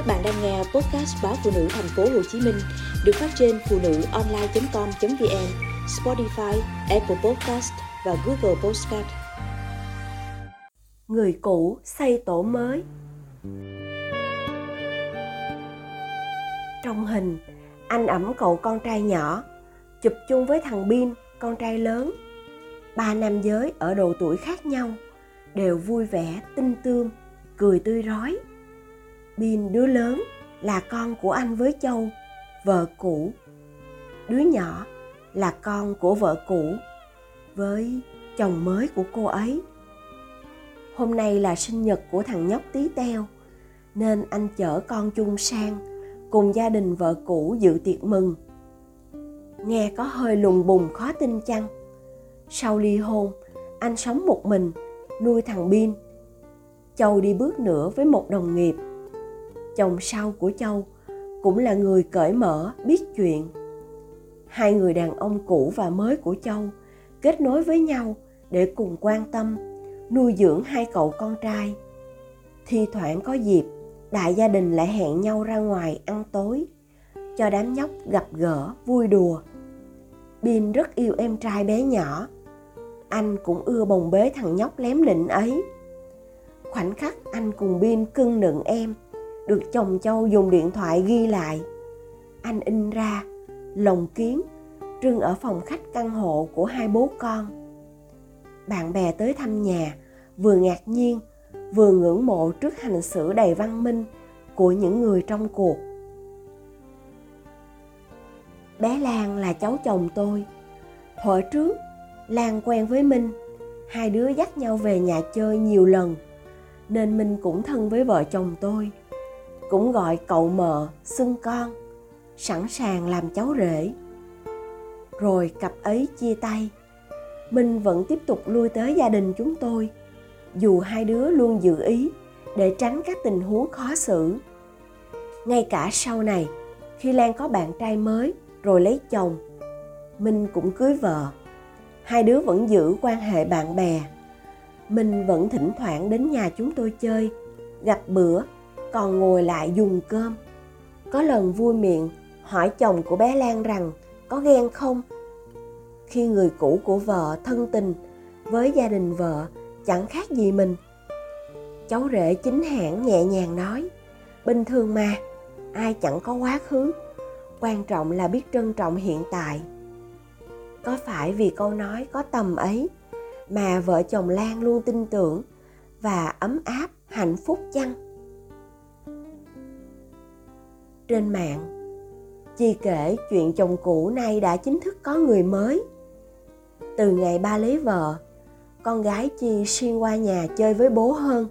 Các bạn đang nghe podcast báo phụ nữ thành phố Hồ Chí Minh được phát trên phụ nữ online.com.vn, Spotify, Apple Podcast và Google Podcast. Người cũ xây tổ mới. Trong hình, anh ẩm cậu con trai nhỏ, chụp chung với thằng Bin, con trai lớn. Ba nam giới ở độ tuổi khác nhau, đều vui vẻ, tinh tươm, cười tươi rói Bin đứa lớn là con của anh với Châu, vợ cũ. Đứa nhỏ là con của vợ cũ với chồng mới của cô ấy. Hôm nay là sinh nhật của thằng nhóc tí teo, nên anh chở con chung sang cùng gia đình vợ cũ dự tiệc mừng. Nghe có hơi lùng bùng khó tin chăng? Sau ly hôn, anh sống một mình, nuôi thằng Bin. Châu đi bước nữa với một đồng nghiệp – chồng sau của châu cũng là người cởi mở, biết chuyện. Hai người đàn ông cũ và mới của châu kết nối với nhau để cùng quan tâm, nuôi dưỡng hai cậu con trai. Thi thoảng có dịp, đại gia đình lại hẹn nhau ra ngoài ăn tối, cho đám nhóc gặp gỡ, vui đùa. Bin rất yêu em trai bé nhỏ. Anh cũng ưa bồng bế thằng nhóc lém lịnh ấy. Khoảnh khắc anh cùng bin cưng nựng em được chồng châu dùng điện thoại ghi lại. Anh in ra, lồng kiến trưng ở phòng khách căn hộ của hai bố con. Bạn bè tới thăm nhà, vừa ngạc nhiên, vừa ngưỡng mộ trước hành xử đầy văn minh của những người trong cuộc. Bé lan là cháu chồng tôi. Thuở trước, lan quen với minh. Hai đứa dắt nhau về nhà chơi nhiều lần, nên minh cũng thân với vợ chồng tôi cũng gọi cậu mợ xưng con, sẵn sàng làm cháu rể. Rồi cặp ấy chia tay. Minh vẫn tiếp tục lui tới gia đình chúng tôi, dù hai đứa luôn giữ ý để tránh các tình huống khó xử. Ngay cả sau này, khi lan có bạn trai mới rồi lấy chồng, minh cũng cưới vợ. Hai đứa vẫn giữ quan hệ bạn bè. Minh vẫn thỉnh thoảng đến nhà chúng tôi chơi, gặp bữa còn ngồi lại dùng cơm. Có lần vui miệng, hỏi chồng của bé lan rằng, có ghen không? Khi người cũ của vợ thân tình với gia đình vợ, chẳng khác gì mình. Cháu rể chính hãng nhẹ nhàng nói, bình thường mà, ai chẳng có quá khứ. Quan trọng là biết trân trọng hiện tại. Có phải vì câu nói có tầm ấy mà vợ chồng lan luôn tin tưởng và ấm áp, hạnh phúc chăng? Trên mạng. Chi kể chuyện chồng cũ nay đã chính thức có người mới. Từ ngày ba lấy vợ, con gái chi xuyên qua nhà chơi với bố hơn.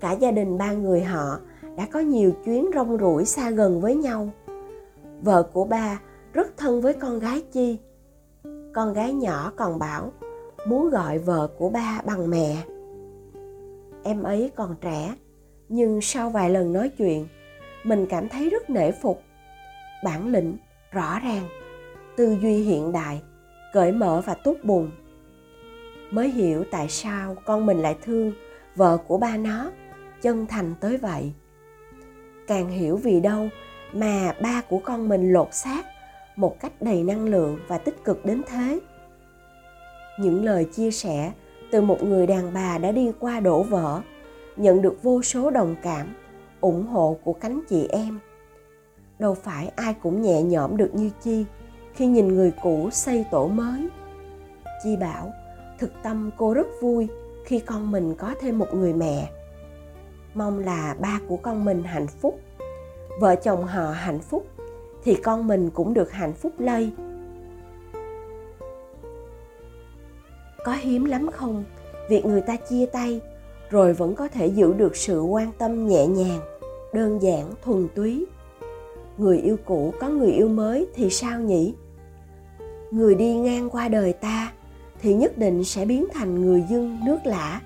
Cả gia đình ba người họ đã có nhiều chuyến rong ruổi xa gần với nhau. Vợ của ba rất thân với con gái chi. Con gái nhỏ còn bảo muốn gọi vợ của ba bằng mẹ. Em ấy còn trẻ, nhưng sau vài lần nói chuyện mình cảm thấy rất nể phục. Bản lĩnh, rõ ràng. Tư duy hiện đại, cởi mở và tốt bụng. Mới hiểu tại sao con mình lại thương vợ của ba nó, chân thành tới vậy. Càng hiểu vì đâu mà ba của con mình lột xác một cách đầy năng lượng và tích cực đến thế. Những lời chia sẻ từ một người đàn bà đã đi qua đổ vỡ, nhận được vô số đồng cảm ủng hộ của cánh chị em. Đâu phải ai cũng nhẹ nhõm được như chi khi nhìn người cũ xây tổ mới. Chi bảo, thực tâm cô rất vui khi con mình có thêm một người mẹ. Mong là ba của con mình hạnh phúc. Vợ chồng họ hạnh phúc thì con mình cũng được hạnh phúc lây. Có hiếm lắm không? Việc người ta chia tay rồi vẫn có thể giữ được sự quan tâm nhẹ nhàng, đơn giản, thuần túy. Người yêu cũ có người yêu mới thì sao nhỉ? Người đi ngang qua đời ta thì nhất định sẽ biến thành người dưng nước lã,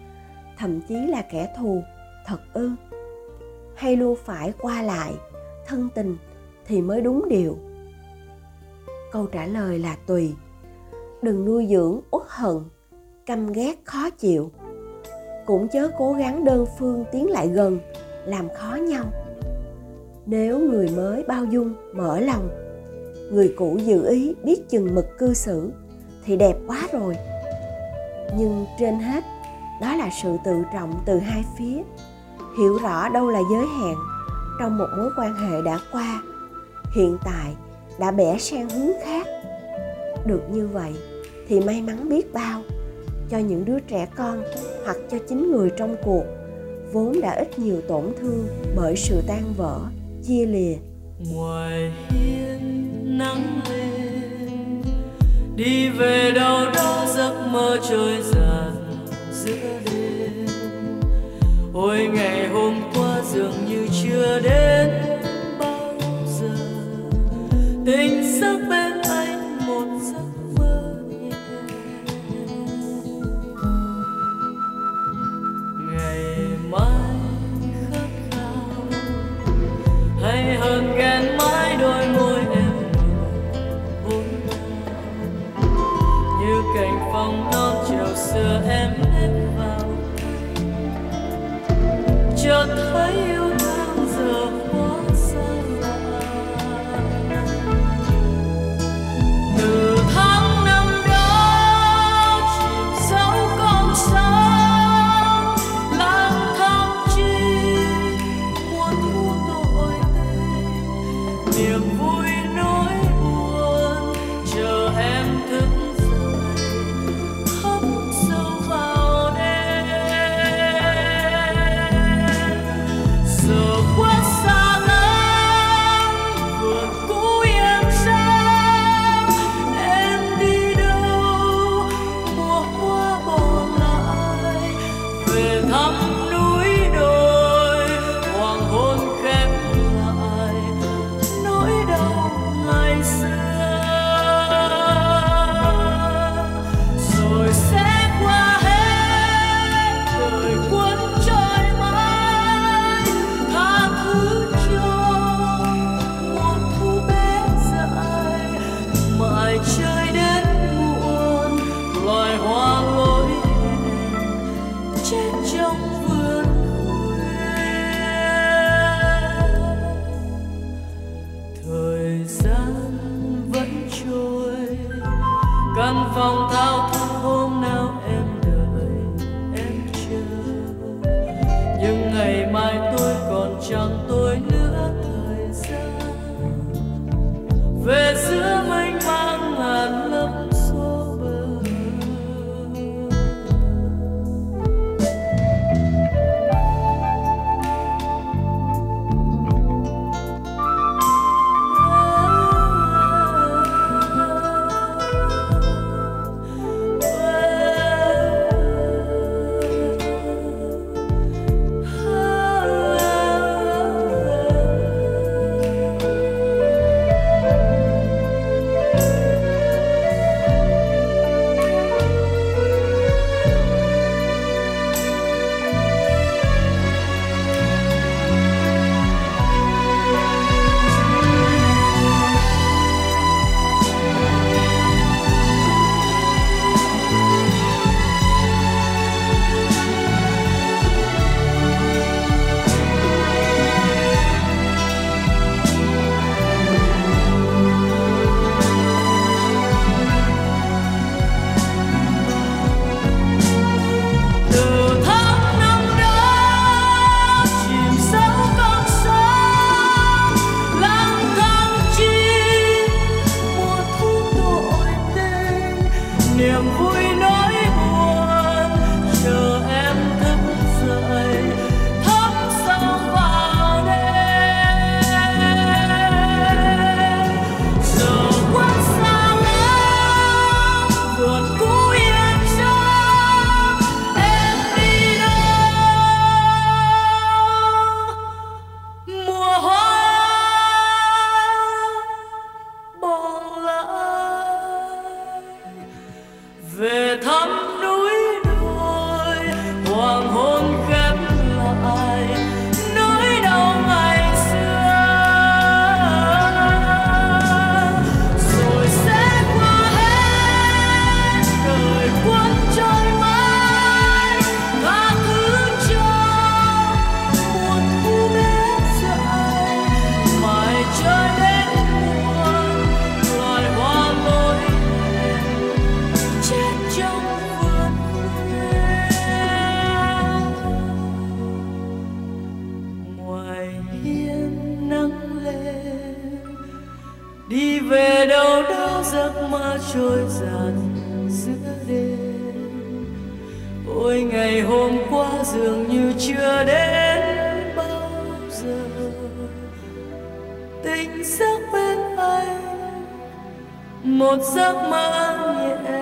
thậm chí là kẻ thù, thật ư? Hay luôn phải qua lại, thân tình thì mới đúng điều? Câu trả lời là tùy. Đừng nuôi dưỡng uất hận, căm ghét, khó chịu cũng chớ cố gắng đơn phương tiến lại gần, làm khó nhau. Nếu người mới bao dung, mở lòng, người cũ giữ ý, biết chừng mực cư xử, thì đẹp quá rồi. Nhưng trên hết, đó là sự tự trọng từ hai phía. Hiểu rõ đâu là giới hạn trong một mối quan hệ đã qua, hiện tại đã bẻ sang hướng khác. Được như vậy thì may mắn biết bao cho những đứa trẻ con hoặc cho chính người trong cuộc, vốn đã ít nhiều tổn thương bởi sự tan vỡ, chia lìa. Ngoài hiên nắng lên, đi về đâu đó giấc mơ trôi dạt giữa đêm. Ôi, ngày hôm qua dường như chưa đến bao giờ, tình giấc cành non chiều xưa em nếp vào. Chợt thấy yêu trôi dạt giữa đêm. Ôi, ngày hôm qua dường như chưa đến bao giờ. Tình giấc bên anh, một giấc mơ nhẹ